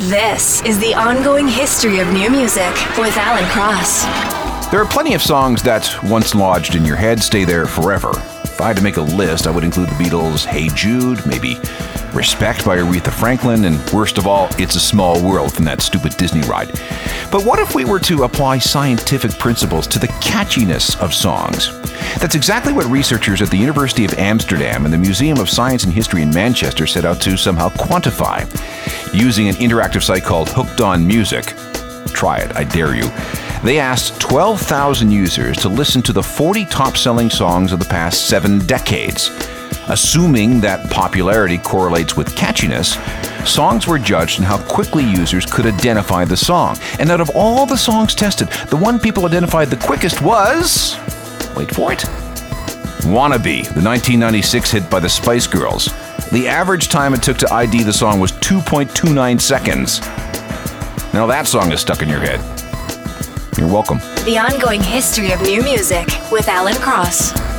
This is the ongoing history of new music with Alan Cross. There are plenty of songs that, once lodged in your head, stay there forever. If I had to make a list, I would include the Beatles' Hey Jude, maybe Respect by Aretha Franklin, and worst of all, It's a Small World from that stupid Disney ride. But what if we were to apply scientific principles to the catchiness of songs? That's exactly what researchers at the University of Amsterdam and the Museum of Science and History in Manchester set out to somehow quantify. Using an interactive site called Hooked on Music, try it, I dare you. They asked 12,000 users to listen to the 40 top selling songs of the past seven decades. Assuming that popularity correlates with catchiness, songs were judged on how quickly users could identify the song. And out of all the songs tested, the one people identified the quickest was. Wait for it. Wannabe, the 1996 hit by the Spice Girls. The average time it took to ID the song was 2.29 seconds. Now that song is stuck in your head. You're welcome. The ongoing history of new music with Alan Cross.